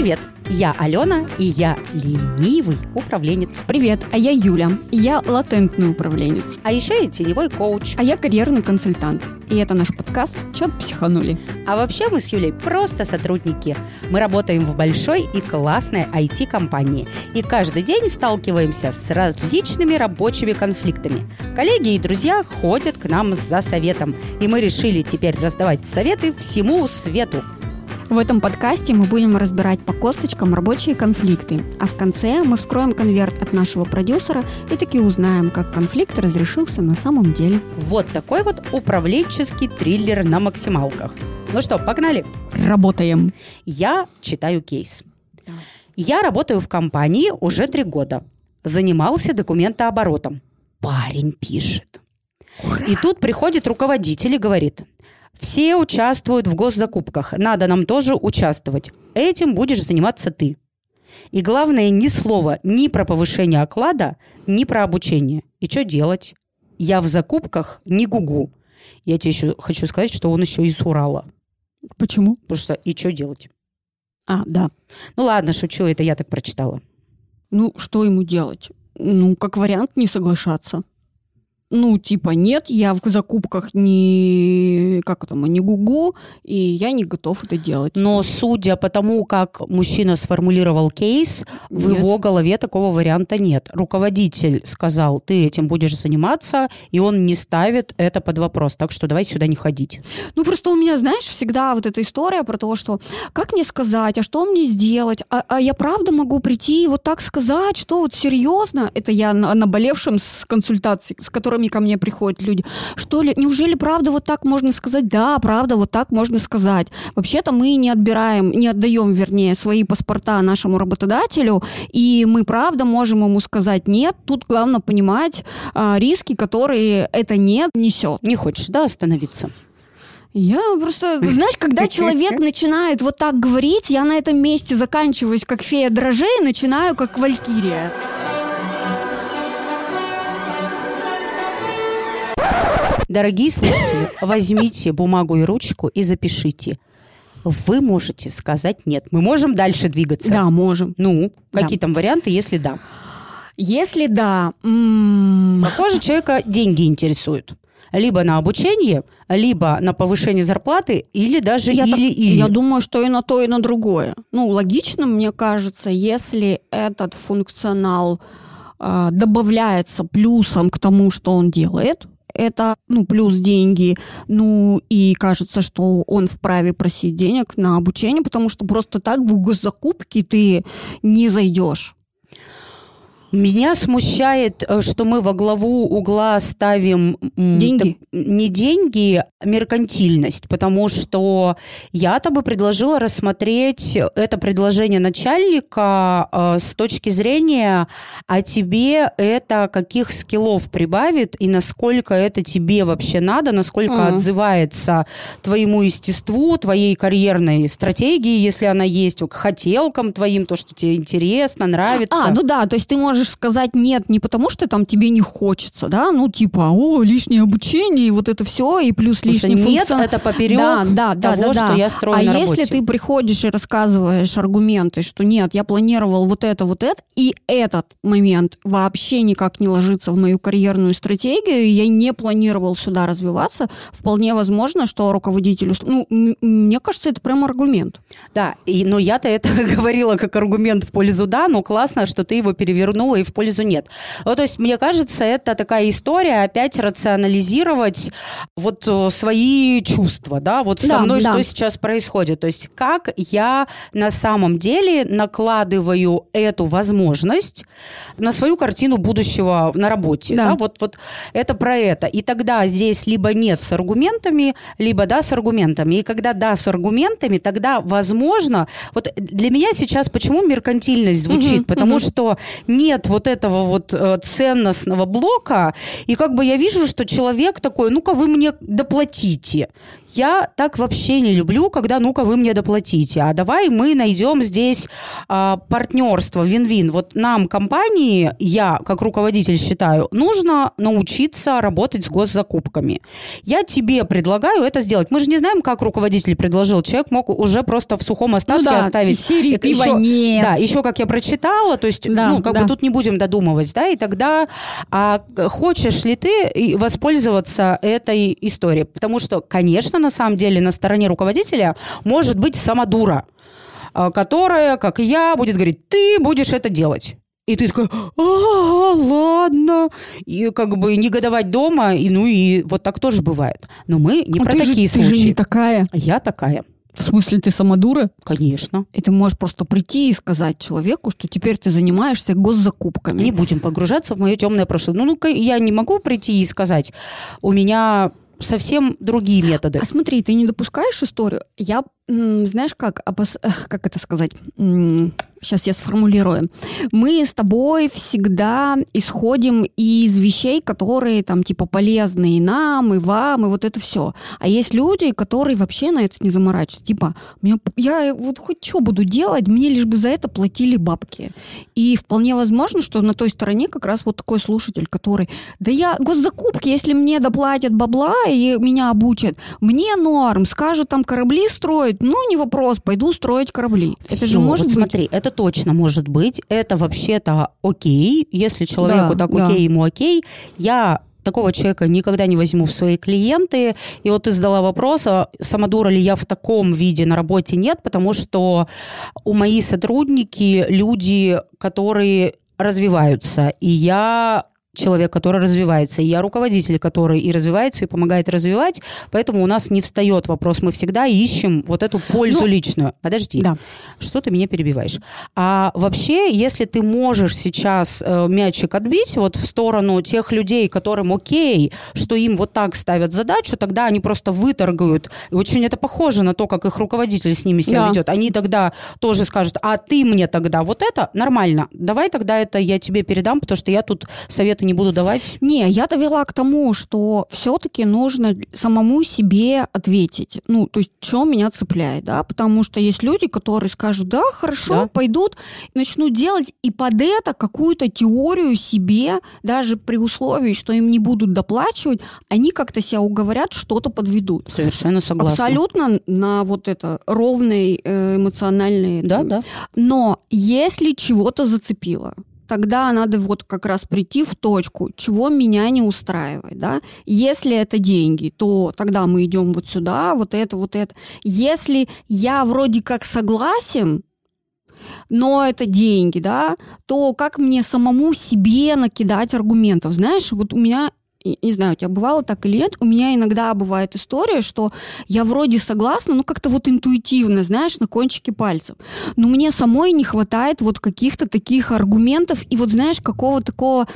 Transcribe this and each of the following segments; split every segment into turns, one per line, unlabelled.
Привет, я Алена, и я ленивый управленец.
Привет, а я Юля, и я латентный управленец.
А еще я теневой коуч.
А я карьерный консультант. И это наш подкаст «Чет психанули».
А вообще мы с Юлей просто сотрудники. Мы работаем в большой и классной IT-компании. И каждый день сталкиваемся с различными рабочими конфликтами. Коллеги и друзья ходят к нам за советом. И мы решили теперь раздавать советы всему свету.
В этом подкасте мы будем разбирать по косточкам рабочие конфликты, а в конце мы вскроем конверт от нашего продюсера и таки узнаем, как конфликт разрешился на самом деле.
Вот такой вот управленческий триллер на максималках. Ну что, погнали?
Работаем.
Я читаю кейс. Я работаю в компании уже три года. Занимался документооборотом. Парень пишет. Ура! И тут приходит руководитель и говорит, все участвуют в госзакупках. Надо нам тоже участвовать. Этим будешь заниматься ты. И главное, ни слова ни про повышение оклада, ни про обучение. И что делать? Я в закупках не гугу. Я тебе еще хочу сказать, что он еще из Урала.
Почему?
Потому что и что делать?
А, да.
Ну ладно, шучу, это я так прочитала.
Ну, что ему делать? Ну, как вариант, не соглашаться ну, типа, нет, я в закупках не, как это, не гугу, и я не готов это делать.
Но судя по тому, как мужчина сформулировал кейс, нет. в его голове такого варианта нет. Руководитель сказал, ты этим будешь заниматься, и он не ставит это под вопрос, так что давай сюда не ходить.
Ну, просто у меня, знаешь, всегда вот эта история про то, что как мне сказать, а что мне сделать, а, а я правда могу прийти и вот так сказать, что вот серьезно, это я на наболевшем с консультацией, с которым которыми ко мне приходят люди. Что ли, неужели правда вот так можно сказать? Да, правда, вот так можно сказать. Вообще-то мы не отбираем, не отдаем, вернее, свои паспорта нашему работодателю, и мы правда можем ему сказать нет. Тут главное понимать а, риски, которые это нет несет.
Не хочешь, да, остановиться?
Я просто, знаешь, когда человек начинает вот так говорить, я на этом месте заканчиваюсь как фея дрожжей, начинаю как валькирия.
Дорогие слушатели, возьмите бумагу и ручку и запишите. Вы можете сказать нет. Мы можем дальше двигаться?
Да, можем.
Ну, какие да. там варианты, если да?
Если да...
М- Похоже, человека деньги интересуют либо на обучение, либо на повышение зарплаты, или даже
я
или-или.
Я думаю, что и на то, и на другое. Ну, логично, мне кажется, если этот функционал э, добавляется плюсом к тому, что он делает, это, ну, плюс деньги, ну, и кажется, что он вправе просить денег на обучение, потому что просто так в госзакупки ты не зайдешь.
Меня смущает, э, что мы во главу угла ставим
деньги.
не деньги, а меркантильность, потому что я-то бы предложила рассмотреть это предложение начальника э, с точки зрения, а тебе это каких скиллов прибавит и насколько это тебе вообще надо, насколько mm отзывается твоему естеству, твоей карьерной стратегии, если она есть, к хотелкам твоим, то, что тебе интересно, нравится.
А, ну да, то есть ты можешь можешь сказать нет не потому, что там тебе не хочется, да, ну типа, о, лишнее обучение, и вот это все, и плюс лишний
функцион. Нет, это поперек да, да, да, того, да, да. что я строю
А
на
если ты приходишь и рассказываешь аргументы, что нет, я планировал вот это, вот это, и этот момент вообще никак не ложится в мою карьерную стратегию, я не планировал сюда развиваться, вполне возможно, что руководителю... Ну, мне кажется, это прям аргумент.
Да, и, но я-то это говорила как аргумент в пользу да, но классно, что ты его перевернула и в пользу нет. Ну, то есть, мне кажется, это такая история опять рационализировать вот э, свои чувства, да, вот со да, мной да. что сейчас происходит. То есть, как я на самом деле накладываю эту возможность на свою картину будущего на работе. Да. Да? Вот, вот это про это. И тогда здесь либо нет с аргументами, либо да с аргументами. И когда да с аргументами, тогда возможно... Вот для меня сейчас почему меркантильность звучит? Угу, Потому угу. что нет нет вот этого вот э, ценностного блока, и как бы я вижу, что человек такой, ну-ка вы мне доплатите. Я так вообще не люблю, когда ну-ка вы мне доплатите. А давай мы найдем здесь а, партнерство, вин-вин. Вот нам, компании, я, как руководитель, считаю, нужно научиться работать с госзакупками. Я тебе предлагаю это сделать. Мы же не знаем, как руководитель предложил. Человек мог уже просто в сухом остатке ну да, оставить.
Серии
это
еще, нет.
Да, еще как я прочитала, то есть, да, ну, как да. бы тут не будем додумывать, да, и тогда а, хочешь ли ты воспользоваться этой историей? Потому что, конечно, на самом деле на стороне руководителя может быть сама дура, а, которая, как и я, будет говорить, ты будешь это делать. И ты такой, а, ладно. И как бы негодовать дома, и ну и вот так тоже бывает. Но мы не а про такие
же,
случаи.
Ты же не такая.
Я такая.
В смысле, ты сама дура?
Конечно.
И ты можешь просто прийти и сказать человеку, что теперь ты занимаешься госзакупками.
Не будем погружаться в мое темное прошлое. Ну, ну я не могу прийти и сказать, у меня совсем другие методы.
А смотри, ты не допускаешь историю. Я, знаешь, как, как это сказать? Сейчас я сформулирую. Мы с тобой всегда исходим из вещей, которые там типа полезны и нам, и вам, и вот это все. А есть люди, которые вообще на это не заморачиваются. Типа, мне, я вот хоть что буду делать, мне лишь бы за это платили бабки. И вполне возможно, что на той стороне как раз вот такой слушатель, который, да я госзакупки, если мне доплатят бабла и меня обучат, мне норм, скажут там корабли строить, ну не вопрос, пойду строить корабли.
Это все, же может вот быть. Смотри, это это точно может быть, это вообще-то окей, если человеку да, так окей, да. ему окей. Я такого человека никогда не возьму в свои клиенты. И вот ты задала вопрос, а самодура ли я в таком виде на работе? Нет, потому что у моих сотрудники люди, которые развиваются. И я человек, который развивается, и я руководитель, который и развивается, и помогает развивать, поэтому у нас не встает вопрос, мы всегда ищем вот эту пользу ну, личную. Подожди, да. что ты меня перебиваешь? А вообще, если ты можешь сейчас э, мячик отбить вот в сторону тех людей, которым окей, что им вот так ставят задачу, тогда они просто выторгают. И очень это похоже на то, как их руководитель с ними себя да. ведет. Они тогда тоже скажут, а ты мне тогда вот это нормально, давай тогда это я тебе передам, потому что я тут советы не буду давать?
Не, я довела к тому, что все-таки нужно самому себе ответить. Ну, то есть, что меня цепляет, да? Потому что есть люди, которые скажут, да, хорошо, да. пойдут, начнут делать, и под это какую-то теорию себе, даже при условии, что им не будут доплачивать, они как-то себя уговорят, что-то подведут.
Совершенно согласна.
Абсолютно на вот это ровный э, эмоциональный.
Да, да.
Но если чего-то зацепило, тогда надо вот как раз прийти в точку, чего меня не устраивает, да. Если это деньги, то тогда мы идем вот сюда, вот это, вот это. Если я вроде как согласен, но это деньги, да, то как мне самому себе накидать аргументов? Знаешь, вот у меня не знаю, у тебя бывало так или нет, у меня иногда бывает история, что я вроде согласна, ну как-то вот интуитивно, знаешь, на кончике пальцев, но мне самой не хватает вот каких-то таких аргументов и вот знаешь, какого такого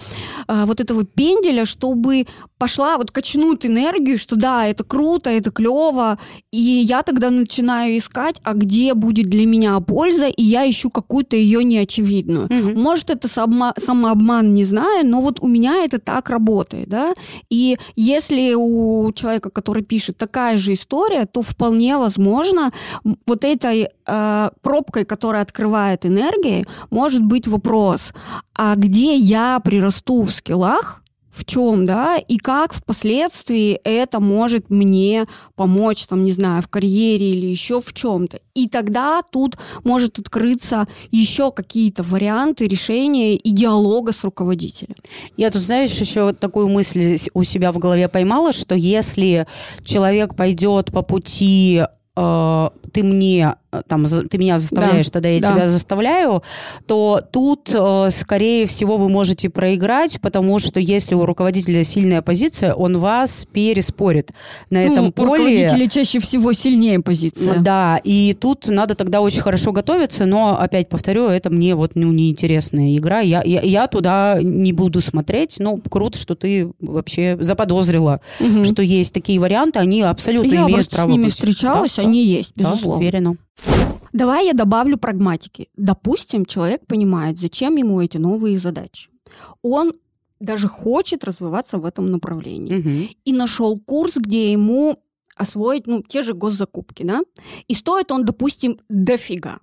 а, вот этого пенделя, чтобы пошла вот качнуть энергию, что да, это круто, это клево, и я тогда начинаю искать, а где будет для меня польза, и я ищу какую-то ее неочевидную. Угу. Может, это само, самообман, не знаю, но вот у меня это так работает, да, и если у человека, который пишет, такая же история, то вполне возможно вот этой э, пробкой, которая открывает энергии, может быть вопрос, а где я прирасту в скиллах, в чем, да, и как впоследствии это может мне помочь, там, не знаю, в карьере или еще в чем-то. И тогда тут может открыться еще какие-то варианты решения и диалога с руководителем.
Я тут, знаешь, еще такую мысль у себя в голове поймала, что если человек пойдет по пути э, ты мне там, ты меня заставляешь, да, тогда я да. тебя заставляю, то тут, э, скорее всего, вы можете проиграть, потому что если у руководителя сильная позиция, он вас переспорит на ну, этом поле. У
руководителя чаще всего сильнее позиция.
Да, и тут надо тогда очень хорошо готовиться, но, опять повторю, это мне вот ну, неинтересная игра. Я, я, я туда не буду смотреть. Ну, круто, что ты вообще заподозрила, угу. что есть такие варианты, они абсолютно я имеют право
быть. Я с ними встречалась, да, они да, есть, безусловно.
Да, уверена.
Давай я добавлю прагматики. Допустим, человек понимает, зачем ему эти новые задачи. Он даже хочет развиваться в этом направлении.
Мгм.
И нашел курс, где ему освоить, ну, те же госзакупки, да? И стоит он, допустим, дофига.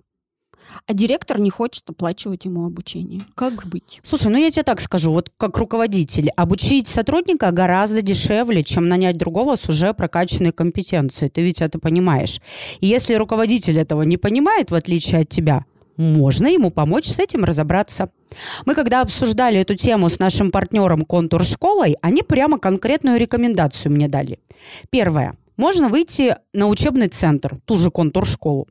А директор не хочет оплачивать ему обучение. Как быть?
Слушай, ну я тебе так скажу, вот как руководитель, обучить сотрудника гораздо дешевле, чем нанять другого с уже прокачанной компетенцией. Ты ведь это понимаешь. И если руководитель этого не понимает, в отличие от тебя, можно ему помочь с этим разобраться. Мы когда обсуждали эту тему с нашим партнером Контур школой, они прямо конкретную рекомендацию мне дали. Первое. Можно выйти на учебный центр, ту же контур школу,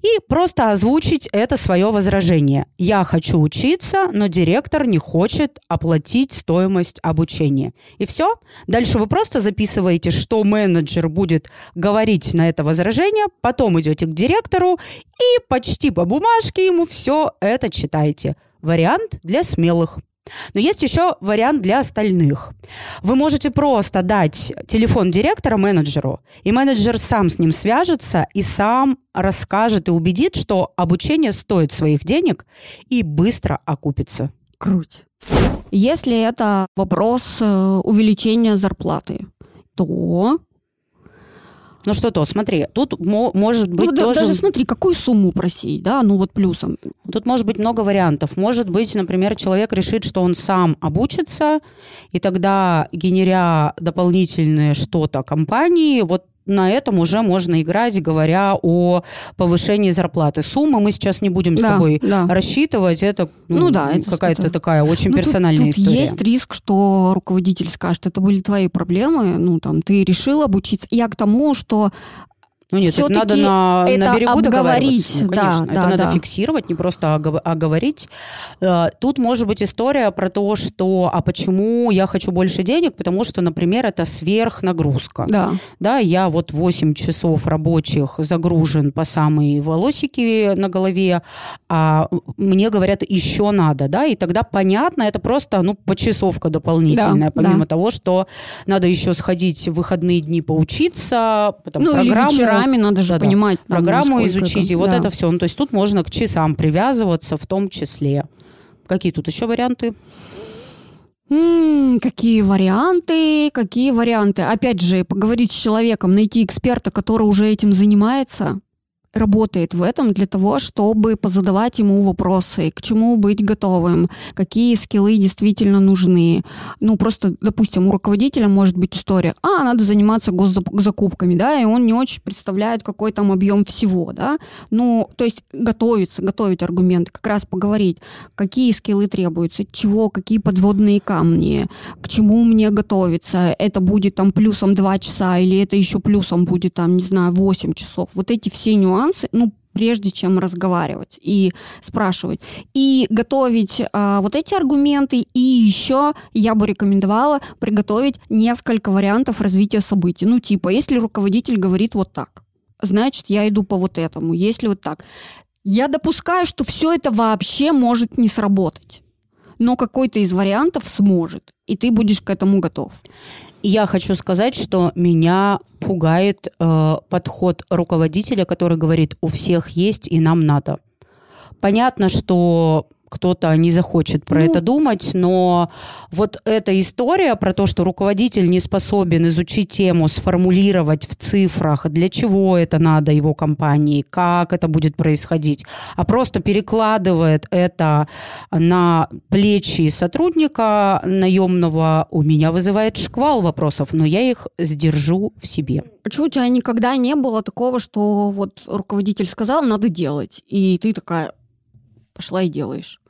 и просто озвучить это свое возражение. Я хочу учиться, но директор не хочет оплатить стоимость обучения. И все. Дальше вы просто записываете, что менеджер будет говорить на это возражение, потом идете к директору и почти по бумажке ему все это читаете. Вариант для смелых. Но есть еще вариант для остальных. Вы можете просто дать телефон директора менеджеру, и менеджер сам с ним свяжется и сам расскажет и убедит, что обучение стоит своих денег и быстро окупится.
Круть. Если это вопрос э, увеличения зарплаты, то...
Ну что то, смотри, тут мо- может быть
Ну,
тоже...
даже смотри, какую сумму просить, да, ну вот плюсом.
Тут может быть много вариантов. Может быть, например, человек решит, что он сам обучится, и тогда, генеря дополнительное что-то компании, вот на этом уже можно играть, говоря о повышении зарплаты. Суммы мы сейчас не будем с
Да,
тобой
да.
рассчитывать. Это,
Ну да, это-
какая-то
это-
такая очень
Ну, тут-
персональная
тут
история.
есть риск, что руководитель скажет, это были твои проблемы, ну там, ты решил обучиться. Я к тому, что
Ну нет, это надо на, на
это
берегу
обговорить.
Ну,
да,
конечно, это
да,
надо
да.
фиксировать, не просто огов- оговорить. Э, Тут может быть история про то, что а почему я хочу больше денег, потому что, например, это сверхнагрузка.
да,
Да, я вот 8 часов рабочих загружен по самые волосики на голове, а мне говорят, еще надо, да, и тогда понятно, это просто, ну, почасовка дополнительная,
Да,
помимо
да.
того, что надо еще сходить в выходные дни поучиться, потом
ну
программу,
вечерами надо же
Да-да.
понимать. там,
программу изучить, и вот
да.
это все. Ну, то есть тут можно к часам привязываться в том числе. Какие тут еще варианты?
Какие варианты, какие варианты. Опять же, поговорить с человеком, найти эксперта, который уже этим занимается, работает в этом для того, чтобы позадавать ему вопросы, к чему быть готовым, какие скиллы действительно нужны. Ну, просто, допустим, у руководителя может быть история, а, надо заниматься госзакупками, да, и он не очень представляет, какой там объем всего, да. Ну, то есть готовиться, готовить аргументы, как раз поговорить, какие скиллы требуются, чего, какие подводные камни, к чему мне готовиться, это будет там плюсом 2 часа или это еще плюсом будет там, не знаю, 8 часов. Вот эти все нюансы, ну, прежде чем разговаривать и спрашивать. И готовить а, вот эти аргументы. И еще я бы рекомендовала приготовить несколько вариантов развития событий. Ну, типа, если руководитель говорит вот так, значит, я иду по вот этому. Если вот так. Я допускаю, что все это вообще может не сработать. Но какой-то из вариантов сможет. И ты будешь к этому готов.
Я хочу сказать, что меня пугает э, подход руководителя, который говорит, у всех есть и нам надо. Понятно, что кто-то не захочет про
Ну.
это думать, но вот эта история про то, что руководитель не способен изучить тему, сформулировать в цифрах, для чего это надо его компании, как это будет происходить, а просто перекладывает это на плечи сотрудника наемного, у меня вызывает шквал вопросов, но я их сдержу в себе.
А что у тебя никогда не было такого, что вот руководитель сказал, надо делать, и ты такая пошла и делаешь?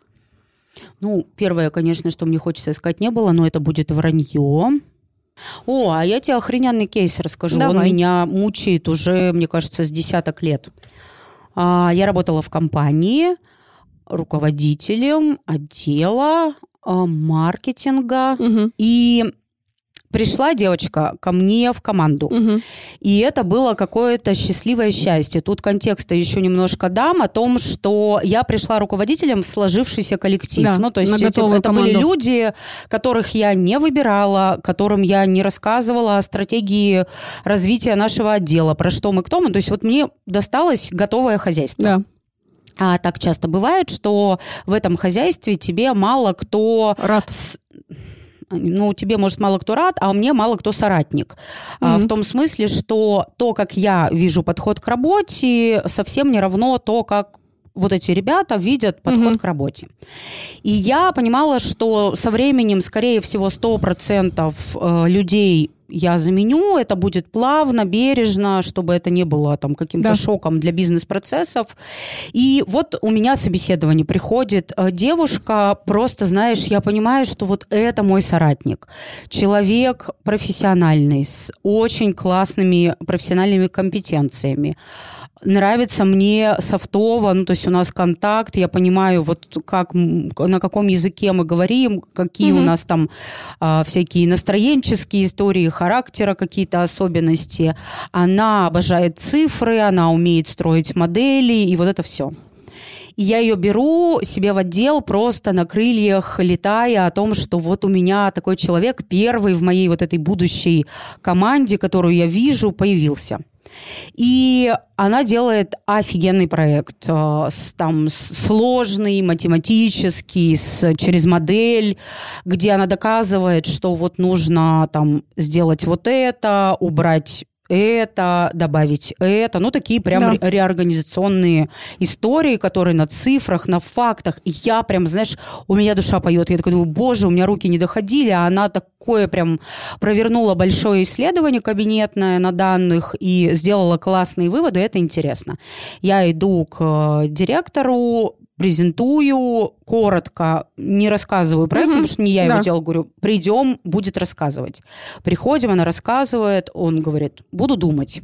Ну, первое, конечно, что мне хочется сказать, не было, но это будет вранье. О, а я тебе охрененный кейс расскажу. Он
Давай.
меня мучает уже, мне кажется, с десяток лет. А, Я работала в компании руководителем отдела а, маркетинга.
Мгм.
И пришла девочка ко мне в команду.
Мгм.
И это было какое-то счастливое счастье. Тут контекста еще немножко дам о том, что я пришла руководителем в сложившийся коллектив.
Да,
ну, то есть эти- это были
команду.
люди, которых я не выбирала, которым я не рассказывала о стратегии развития нашего отдела, про что мы, кто мы. То есть вот мне досталось готовое хозяйство.
Да.
А так часто бывает, что в этом хозяйстве тебе мало кто...
Рад.
С... Ну, тебе, может, мало кто рад, а мне мало кто соратник. Mm-hmm. В том смысле, что то, как я вижу подход к работе, совсем не равно то, как вот эти ребята видят подход mm-hmm. к работе. И я понимала, что со временем, скорее всего, 100% э, людей я заменю, это будет плавно, бережно, чтобы это не было там каким-то да. шоком для бизнес-процессов. И вот у меня собеседование приходит э, девушка, просто, знаешь, я понимаю, что вот это мой соратник. Человек профессиональный, с очень классными профессиональными компетенциями нравится мне софтово, ну, то есть у нас контакт, я понимаю, вот как, на каком языке мы говорим, какие mm-hmm. у нас там а, всякие настроенческие истории, характера какие-то особенности. Она обожает цифры, она умеет строить модели, и вот это все. И я ее беру себе в отдел просто на крыльях, летая о том, что вот у меня такой человек первый в моей вот этой будущей команде, которую я вижу, появился. И она делает офигенный проект, э, там сложный, математический, с, через модель, где она доказывает, что вот нужно там сделать вот это, убрать это, добавить это. Ну, такие прям да. реорганизационные истории, которые на цифрах, на фактах. И я прям, знаешь, у меня душа поет. Я такой думаю, боже, у меня руки не доходили, а она такое прям провернула большое исследование кабинетное на данных и сделала классные выводы. Это интересно. Я иду к э, директору, презентую коротко, не рассказываю проект, угу. потому что не я да. его делал, говорю, придем, будет рассказывать. Приходим, она рассказывает, он говорит, буду думать.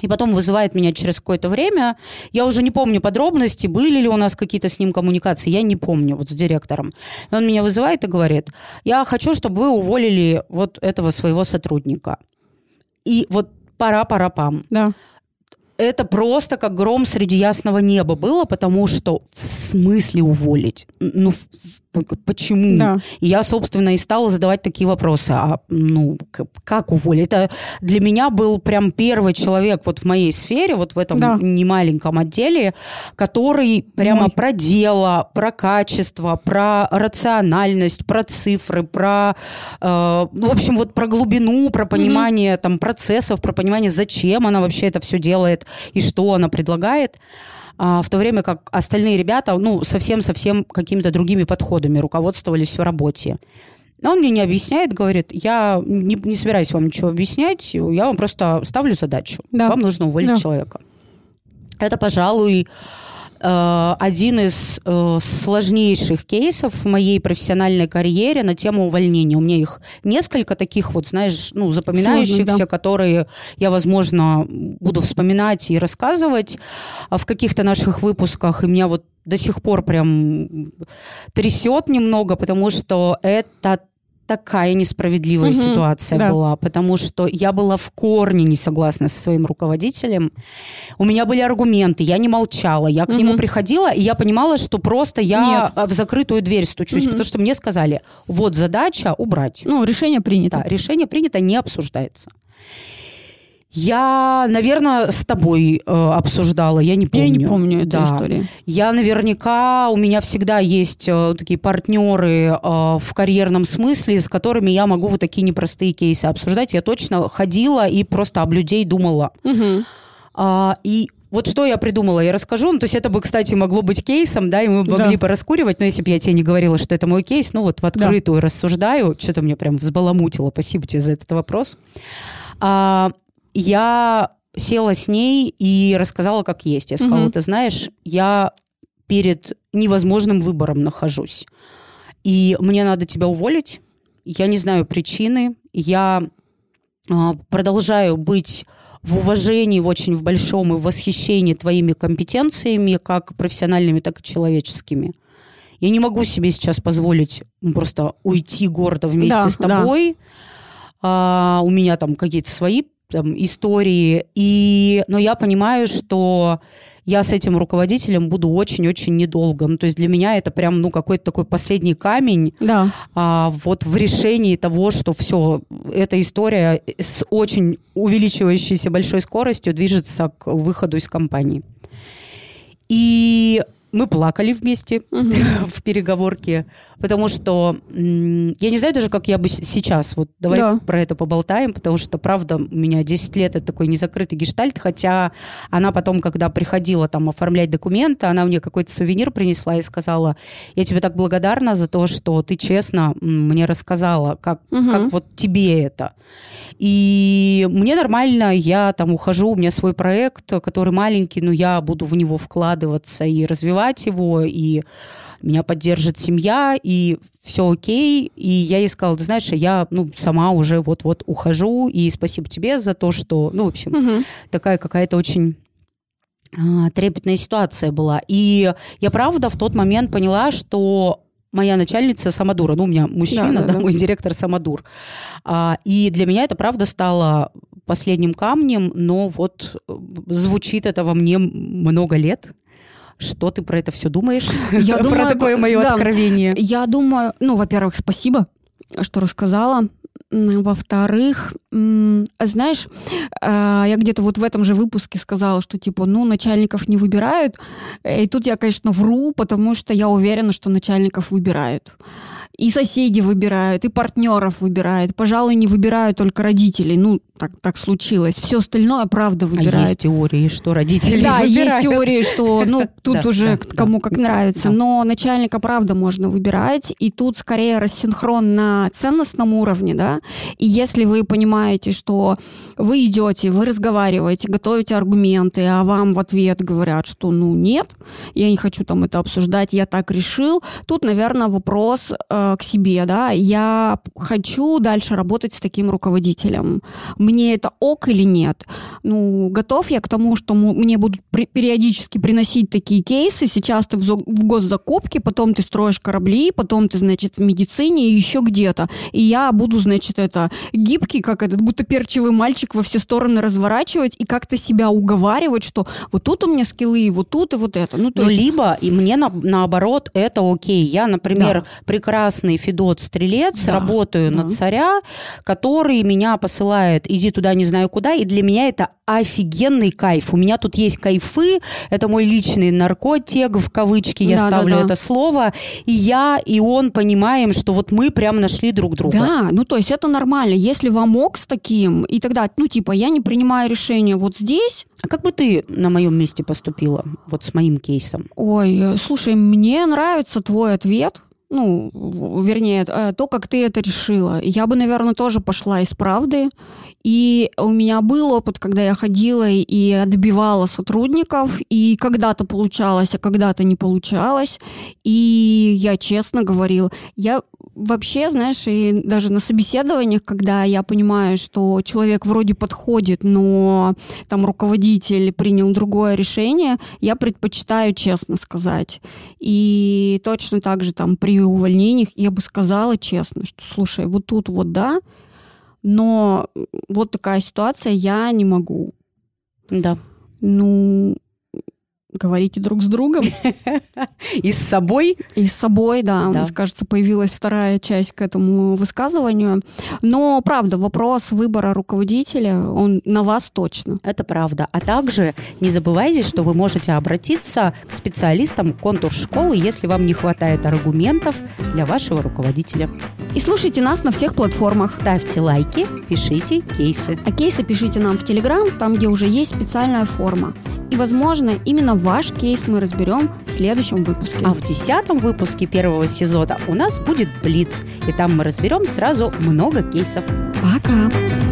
И потом вызывает меня через какое-то время. Я уже не помню подробности, были ли у нас какие-то с ним коммуникации, я не помню, вот с директором. И он меня вызывает и говорит, я хочу, чтобы вы уволили вот этого своего сотрудника. И вот пора-пора-пам.
Да
это просто как гром среди ясного неба было, потому что в смысле уволить? Ну, почему? Да. И я, собственно, и стала задавать такие вопросы. А, ну, как уволить? Это для меня был прям первый человек вот в моей сфере, вот в этом да. немаленьком отделе, который прямо Мой. про дело, про качество, про рациональность, про цифры, про, э, в общем, вот про глубину, про понимание mm-hmm. там процессов, про понимание, зачем она вообще это все делает и что она предлагает. А, в то время как остальные ребята, ну, совсем-совсем какими-то другими подходами руководствовались в работе. Он мне не объясняет, говорит, я не, не собираюсь вам ничего объяснять, я вам просто ставлю задачу. Да. Вам нужно уволить да. человека. Это, пожалуй, один из э, сложнейших кейсов в моей профессиональной карьере на тему увольнения. У меня их несколько таких вот, знаешь, ну, запоминающихся, Сложно, да. которые я, возможно, буду вспоминать и рассказывать в каких-то наших выпусках. И меня вот до сих пор прям трясет немного, потому что это такая несправедливая угу, ситуация да. была, потому что я была в корне не согласна со своим руководителем. У меня были аргументы, я не молчала, я к угу. нему приходила, и я понимала, что просто я Нет. в закрытую дверь стучусь, угу. потому что мне сказали, вот задача убрать.
Ну, решение принято.
Да, решение принято, не обсуждается. Я, наверное, с тобой э, обсуждала, я не помню.
Я не помню эту да. историю.
Я наверняка, у меня всегда есть э, такие партнеры э, в карьерном смысле, с которыми я могу вот такие непростые кейсы обсуждать. Я точно ходила и просто об людей думала.
Угу.
А, и вот что я придумала, я расскажу. Ну, то есть это бы, кстати, могло быть кейсом, да, и мы могли да. пораскуривать, но если бы я тебе не говорила, что это мой кейс, ну вот в открытую да. рассуждаю, что-то мне прям взбаламутило, спасибо тебе за этот вопрос. А, я села с ней и рассказала, как есть. Я сказала, угу. ты знаешь, я перед невозможным выбором нахожусь. И мне надо тебя уволить. Я не знаю причины. Я а, продолжаю быть в уважении, в очень в большом и в восхищении твоими компетенциями, как профессиональными, так и человеческими. Я не могу себе сейчас позволить просто уйти гордо вместе да, с тобой. Да. А, у меня там какие-то свои там, истории. И, но я понимаю, что я с этим руководителем буду очень-очень недолго. Ну, то есть для меня это прям, ну, какой-то такой последний камень
да.
а, вот в решении того, что все, эта история с очень увеличивающейся большой скоростью движется к выходу из компании. И мы плакали вместе в переговорке, потому что я не знаю даже, как я бы сейчас, вот давай да. про это поболтаем, потому что, правда, у меня 10 лет это такой незакрытый гештальт, хотя она потом, когда приходила там оформлять документы, она мне какой-то сувенир принесла и сказала, я тебе так благодарна за то, что ты честно мне рассказала, как, угу. как вот тебе это. И мне нормально, я там ухожу, у меня свой проект, который маленький, но я буду в него вкладываться и развивать его, и меня поддержит семья, и все окей. И я ей сказала, ты знаешь, я ну, сама уже вот-вот ухожу, и спасибо тебе за то, что, ну, в общем, угу. такая какая-то очень а, трепетная ситуация была. И я правда в тот момент поняла, что моя начальница самодура. Ну, у меня мужчина, да, да, да. мой директор самодур. А, и для меня это, правда, стало последним камнем, но вот э, звучит это во мне много лет. Что ты про это все думаешь? Я про думаю, такое мое да, откровение.
Я думаю, ну, во-первых, спасибо, что рассказала. Во-вторых, знаешь, а, я где-то вот в этом же выпуске сказала, что типа, ну, начальников не выбирают. И тут я, конечно, вру, потому что я уверена, что начальников выбирают и соседи выбирают, и партнеров выбирают. Пожалуй, не выбирают только родителей. Ну, так, так случилось. Все остальное, правда, выбирают. А
есть теории, что родители
да,
выбирают.
Да, есть теории, что, ну, тут уже кому как нравится. Но начальника, правда, можно выбирать. И тут скорее рассинхрон на ценностном уровне, да. И если вы понимаете, что вы идете, вы разговариваете, готовите аргументы, а вам в ответ говорят, что, ну, нет, я не хочу там это обсуждать, я так решил. Тут, наверное, вопрос э, к себе, да, я хочу дальше работать с таким руководителем. Мне это ок или нет? Ну, готов я к тому, что мне будут при- периодически приносить такие кейсы. Сейчас ты в, в госзакупке, потом ты строишь корабли, потом ты, значит, в медицине и еще где-то. И я буду, значит, это гибкий, как этот гутоперчивый мальчик во все стороны разворачивать и как-то себя уговаривать, что вот тут у меня скиллы, вот тут и вот это.
Ну, то ну есть... либо, и мне на, наоборот, это окей. Я, например, да. прекрасно прекрасный Федот Стрелец, да, работаю да. на царя, который меня посылает, иди туда не знаю куда, и для меня это офигенный кайф. У меня тут есть кайфы, это мой личный наркотик, в кавычки я да, ставлю да, да. это слово, и я, и он понимаем, что вот мы прям нашли друг друга.
Да, ну то есть это нормально. Если вам ок с таким, и тогда, ну типа, я не принимаю решение вот здесь,
а как бы ты на моем месте поступила, вот с моим кейсом?
Ой, слушай, мне нравится твой ответ ну, вернее, э, то, как ты это решила. Я бы, наверное, тоже пошла из правды. И у меня был опыт, когда я ходила и отбивала сотрудников, и когда-то получалось, а когда-то не получалось. И я честно говорила, я вообще, знаешь, и даже на собеседованиях, когда я понимаю, что человек вроде подходит, но там руководитель принял другое решение, я предпочитаю честно сказать. И точно так же там при увольнениях я бы сказала честно, что слушай, вот тут вот да, но вот такая ситуация, я не могу.
Да.
Ну, говорите друг с другом.
И с собой?
И с собой, да. У нас, кажется, появилась вторая часть к этому высказыванию. Но, правда, вопрос выбора руководителя, он на вас точно.
Это правда. А также не забывайте, что вы можете обратиться к специалистам контур школы, если вам не хватает аргументов для вашего руководителя.
И слушайте нас на всех платформах.
Ставьте лайки, пишите кейсы.
А кейсы пишите нам в Телеграм, там, где уже есть специальная форма. И, возможно, именно ваш кейс мы разберем в следующем выпуске.
А в десятом выпуске первого сезона у нас будет Блиц. И там мы разберем сразу много кейсов.
Пока!